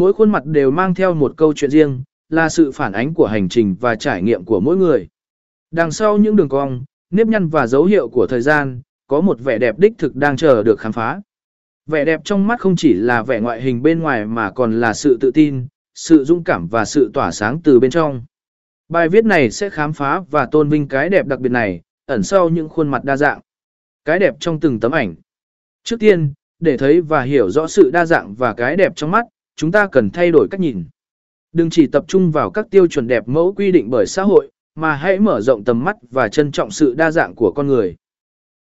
Mỗi khuôn mặt đều mang theo một câu chuyện riêng, là sự phản ánh của hành trình và trải nghiệm của mỗi người. Đằng sau những đường cong, nếp nhăn và dấu hiệu của thời gian, có một vẻ đẹp đích thực đang chờ được khám phá. Vẻ đẹp trong mắt không chỉ là vẻ ngoại hình bên ngoài mà còn là sự tự tin, sự dũng cảm và sự tỏa sáng từ bên trong. Bài viết này sẽ khám phá và tôn vinh cái đẹp đặc biệt này, ẩn sau những khuôn mặt đa dạng. Cái đẹp trong từng tấm ảnh. Trước tiên, để thấy và hiểu rõ sự đa dạng và cái đẹp trong mắt, chúng ta cần thay đổi cách nhìn. Đừng chỉ tập trung vào các tiêu chuẩn đẹp mẫu quy định bởi xã hội, mà hãy mở rộng tầm mắt và trân trọng sự đa dạng của con người.